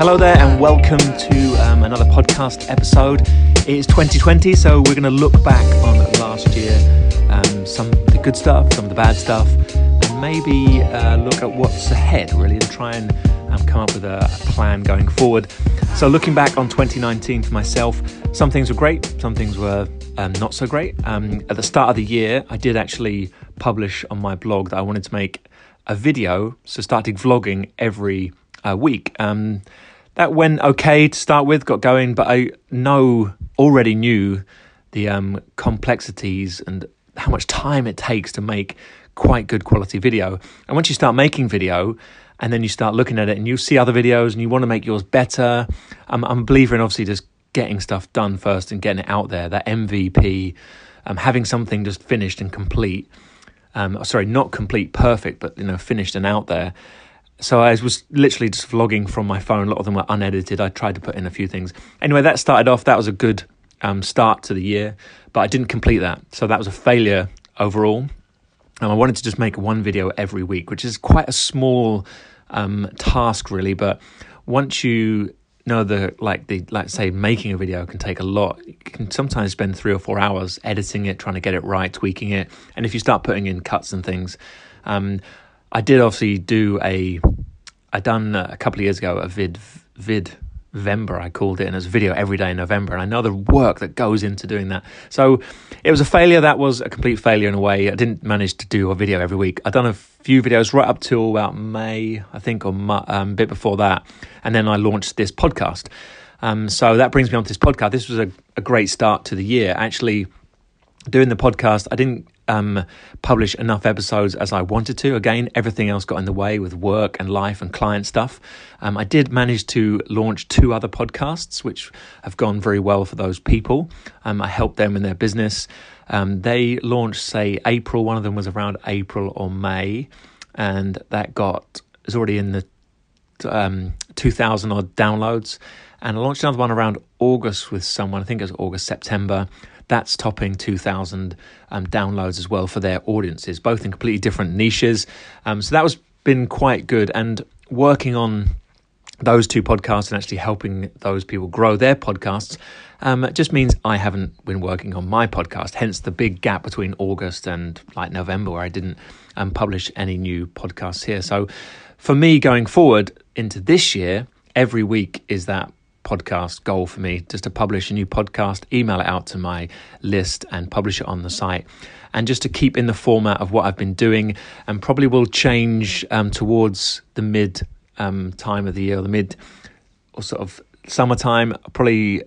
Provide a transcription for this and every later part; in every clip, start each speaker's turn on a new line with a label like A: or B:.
A: Hello there, and welcome to um, another podcast episode. It is 2020, so we're going to look back on last year, um, some of the good stuff, some of the bad stuff, and maybe uh, look at what's ahead, really, and try and um, come up with a, plan going forward. So, looking back on 2019 for myself, some things were great, some things were um, not so great. Um, at the start of the year, I did actually publish on my blog that I wanted to make a video, so started vlogging every uh, week. Um, that went okay to start with, got going, but I know already knew the um, complexities and how much time it takes to make quite good quality video. And once you start making video, and then you start looking at it, and you see other videos, and you want to make yours better. I'm, I'm a believer in obviously just getting stuff done first and getting it out there. That MVP, um, having something just finished and complete. Um, sorry, not complete, perfect, but you know, finished and out there so I was literally just vlogging from my phone. A lot of them were unedited. I tried to put in a few things. Anyway, that started off. That was a good um, start to the year, but I didn't complete that. So that was a failure overall. And I wanted to just make one video every week, which is quite a small um, task, really. But once you know the like the like say making a video can take a lot. You can sometimes spend three or four hours editing it, trying to get it right, tweaking it. And if you start putting in cuts and things, um, I did obviously do a. I done a couple of years ago a vid vid November, I called it, and it's video every day in November. And I know the work that goes into doing that. So it was a failure. That was a complete failure in a way. I didn't manage to do a video every week. I'd done a few videos right up till about May, I think, or um, a bit before that. And then I launched this podcast. Um, so that brings me on to this podcast. This was a, a great start to the year. Actually, doing the podcast, I didn't um, publish enough episodes as I wanted to. Again, everything else got in the way with work and life and client stuff. Um, I did manage to launch two other podcasts, which have gone very well for those people. Um, I helped them in their business. Um, they launched, say, April. One of them was around April or May, and that got is already in the um, 2,000 odd downloads. And I launched another one around August with someone, I think it was August, September that's topping 2,000 um, downloads as well for their audiences, both in completely different niches. Um, so that was been quite good. And working on those two podcasts and actually helping those people grow their podcasts um, just means I haven't been working on my podcast. Hence the big gap between August and like November, where I didn't um, publish any new podcasts here. So for me going forward into this year, every week is that podcast goal for me just to publish a new podcast, email it out to my list, and publish it on the site. And just to keep in the format of what I've been doing, and probably will change um, towards the mid um, time of the year, the mid or sort of summertime. Probably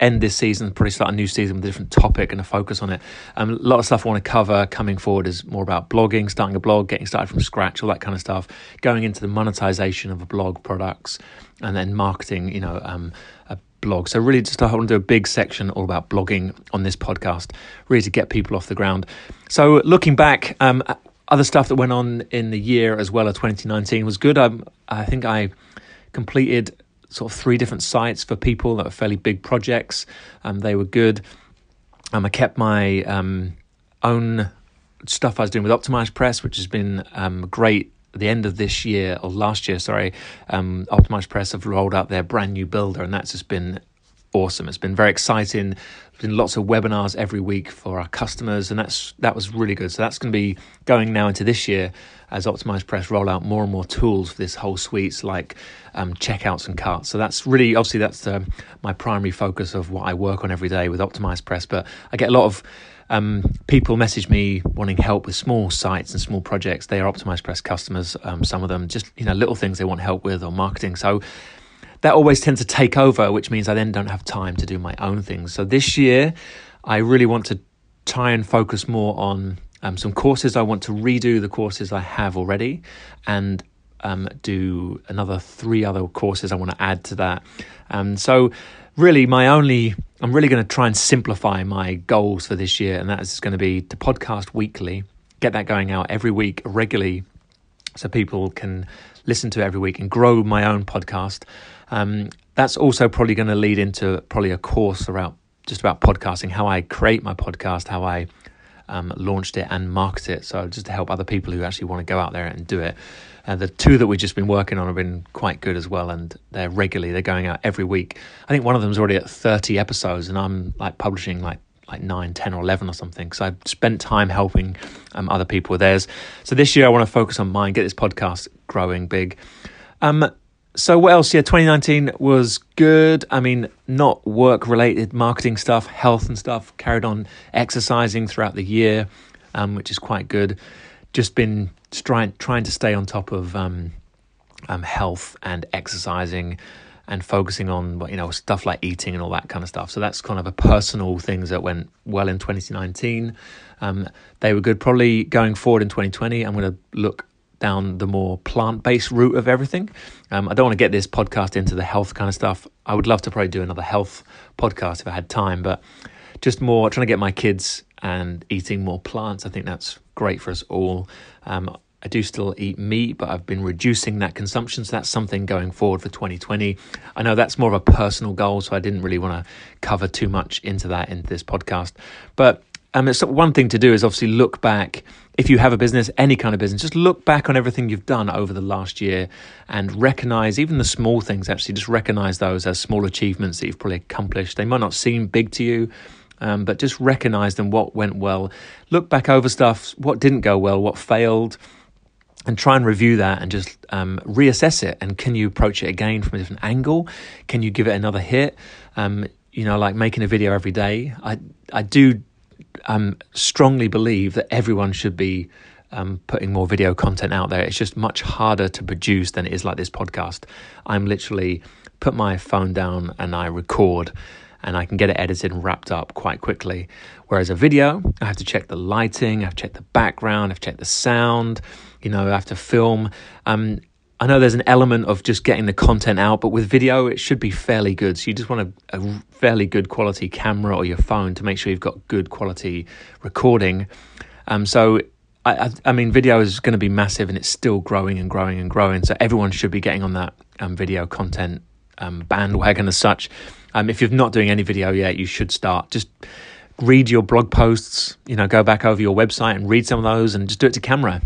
A: end this season, probably start a new season with a different topic and a focus on it. Um, a lot of stuff I want to cover coming forward is more about blogging, starting a blog, getting started from scratch, all that kind of stuff, going into the monetization of a blog products, and then marketing, you know, um, a blog. So really just I want to do a big section all about blogging on this podcast, really to get people off the ground. So looking back, um, other stuff that went on in the year as well of 2019 was good. Um, I think I completed sort of three different sites for people that were fairly big projects. Um, they were good. Um, I kept my um, own stuff I was doing with OptimizePress, which has been um, great. At the end of this year or last year, sorry, um, OptimizePress have rolled out their brand new builder, and that's just been awesome. It's been very exciting. Been lots of webinars every week for our customers, and that's that was really good. So that's going to be going now into this year as OptimizePress roll out more and more tools for this whole suite, like um, checkouts and carts. So that's really obviously that's uh, my primary focus of what I work on every day with OptimizePress. But I get a lot of um, people message me wanting help with small sites and small projects. They are OptimizePress customers. Um, some of them just you know little things they want help with or marketing. So that always tends to take over, which means I then don't have time to do my own things. So this year, I really want to try and focus more on um, some courses. I want to redo the courses I have already and um, do another three other courses I want to add to that. Um, so, really, my only, I'm really going to try and simplify my goals for this year, and that is going to be to podcast weekly, get that going out every week regularly so people can listen to every week and grow my own podcast. Um, that's also probably going to lead into probably a course about just about podcasting, how I create my podcast, how I um, launched it and market it. So just to help other people who actually want to go out there and do it. Uh, the two that we've just been working on have been quite good as well, and they're regularly they're going out every week. I think one of them's already at thirty episodes, and I'm like publishing like like 9, 10 or 11 or something because I've spent time helping um, other people with theirs. So this year I want to focus on mine, get this podcast growing big. Um, so what else? Yeah, 2019 was good. I mean, not work related marketing stuff, health and stuff. Carried on exercising throughout the year, um, which is quite good. Just been trying trying to stay on top of um, um, health and exercising and focusing on you know stuff like eating and all that kind of stuff. So that's kind of a personal things that went well in 2019. Um, they were good. Probably going forward in 2020, I'm going to look down the more plant based route of everything. Um, I don't want to get this podcast into the health kind of stuff. I would love to probably do another health podcast if I had time, but just more trying to get my kids and eating more plants. I think that's great for us all. Um, I do still eat meat, but I've been reducing that consumption. So that's something going forward for 2020. I know that's more of a personal goal, so I didn't really want to cover too much into that in this podcast. But um, it's one thing to do is obviously look back. If you have a business, any kind of business, just look back on everything you've done over the last year and recognize even the small things. Actually, just recognize those as small achievements that you've probably accomplished. They might not seem big to you, um, but just recognize them. What went well. Look back over stuff. What didn't go well. What failed. And try and review that and just um, reassess it. And can you approach it again from a different angle? Can you give it another hit? Um, you know, like making a video every day. I I do um, strongly believe that everyone should be um, putting more video content out there. It's just much harder to produce than it is like this podcast. I'm literally put my phone down and I record and I can get it edited and wrapped up quite quickly. Whereas a video, I have to check the lighting, I have to check the background, I have to check the sound, you know, I have to film. Um, I know there's an element of just getting the content out, but with video, it should be fairly good. So you just want a, a fairly good quality camera or your phone to make sure you've got good quality recording. Um, so I, I, mean, video is going to be massive and it's still growing and growing and growing. So everyone should be getting on that um, video content um, bandwagon as such. Um, if you're not doing any video yet, you should start. Just read your blog posts. You know, go back over your website and read some of those, and just do it to camera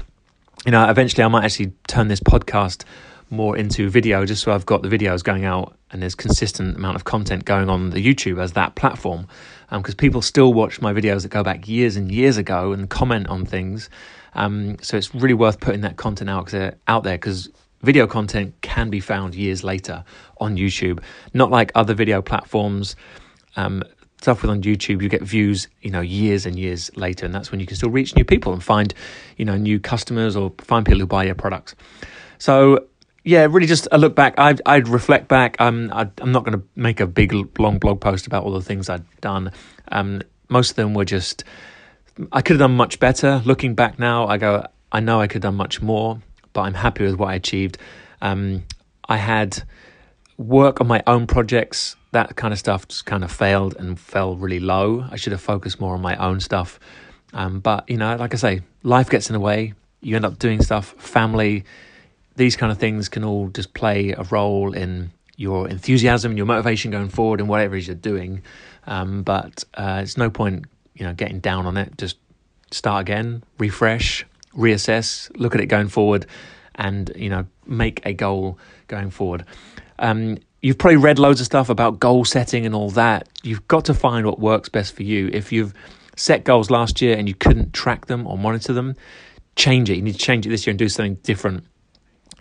A: you know, eventually I might actually turn this podcast more into video just so I've got the videos going out and there's consistent amount of content going on the YouTube as that platform. Because um, people still watch my videos that go back years and years ago and comment on things. Um, so it's really worth putting that content out, out there because video content can be found years later on YouTube. Not like other video platforms um, stuff with on YouTube, you get views, you know, years and years later, and that's when you can still reach new people and find, you know, new customers or find people who buy your products. So yeah, really just a look back. I'd, I'd reflect back. Um, i am not going to make a big long blog post about all the things I'd done. Um, most of them were just I could have done much better. Looking back now, I go, I know I could have done much more, but I'm happy with what I achieved. Um, I had work on my own projects that kind of stuff just kind of failed and fell really low. I should have focused more on my own stuff. Um, but, you know, like I say, life gets in the way. You end up doing stuff, family, these kind of things can all just play a role in your enthusiasm your motivation going forward and whatever it is you're doing. Um, but uh, it's no point, you know, getting down on it. Just start again, refresh, reassess, look at it going forward, and you know, make a goal going forward. Um, you've probably read loads of stuff about goal setting and all that. You've got to find what works best for you. If you've set goals last year and you couldn't track them or monitor them, change it. You need to change it this year and do something different.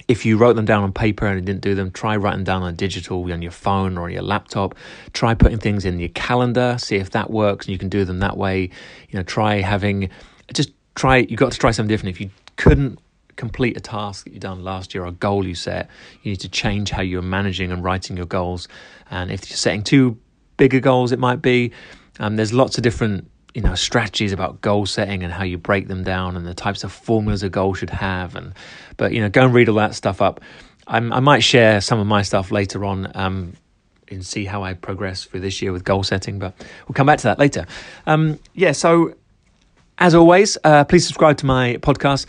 A: If you wrote them down on paper and you didn't do them, try writing down on digital on your phone or your laptop. Try putting things in your calendar, see if that works and you can do them that way. You know, try having just try you got to try something different. If you couldn't complete a task that you've done last year or a goal you set, you need to change how you're managing and writing your goals. And if you're setting two bigger goals, it might be. Um, there's lots of different you know strategies about goal setting and how you break them down and the types of formulas a goal should have. And but you know, go and read all that stuff up. I'm, i might share some of my stuff later on. Um, and see how I progress through this year with goal setting, but we'll come back to that later. Um, yeah, so as always, uh, please subscribe to my podcast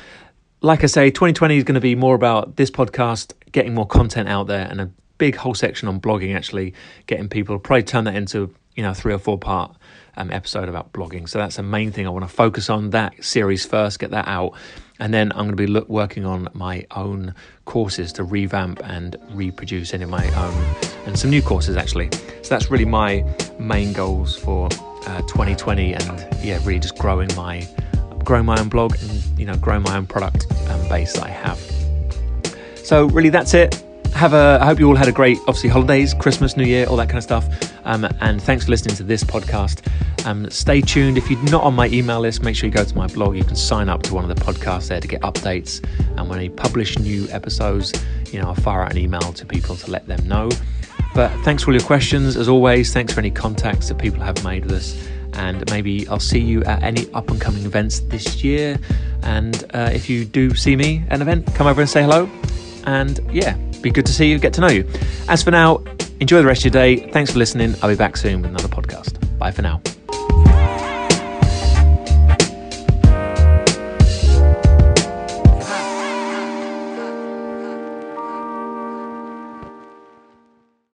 A: like I say, 2020 is going to be more about this podcast, getting more content out there, and a big whole section on blogging, actually getting people, probably turn that into, you know, three or four part um, episode about blogging. So that's the main thing I want to focus on that series first, get that out. And then I'm going to be look, working on my own courses to revamp and reproduce any of my own and some new courses actually. So that's really my main goals for uh, 2020 and yeah, really just growing my growing my own blog and you know grow my own product um, base that I have. So really that's it. Have a i hope you all had a great obviously holidays christmas new year all that kind of stuff. Um, and thanks for listening to this podcast. Um, stay tuned. If you're not on my email list make sure you go to my blog. You can sign up to one of the podcasts there to get updates. And when i publish new episodes you know i'll fire out an email to people to let them know. But thanks for all your questions. As always thanks for any contacts that people have made with us and maybe I'll see you at any up and coming events this year. And uh, if you do see me at an event, come over and say hello. And yeah, be good to see you, get to know you. As for now, enjoy the rest of your day. Thanks for listening. I'll be back soon with another podcast. Bye for now.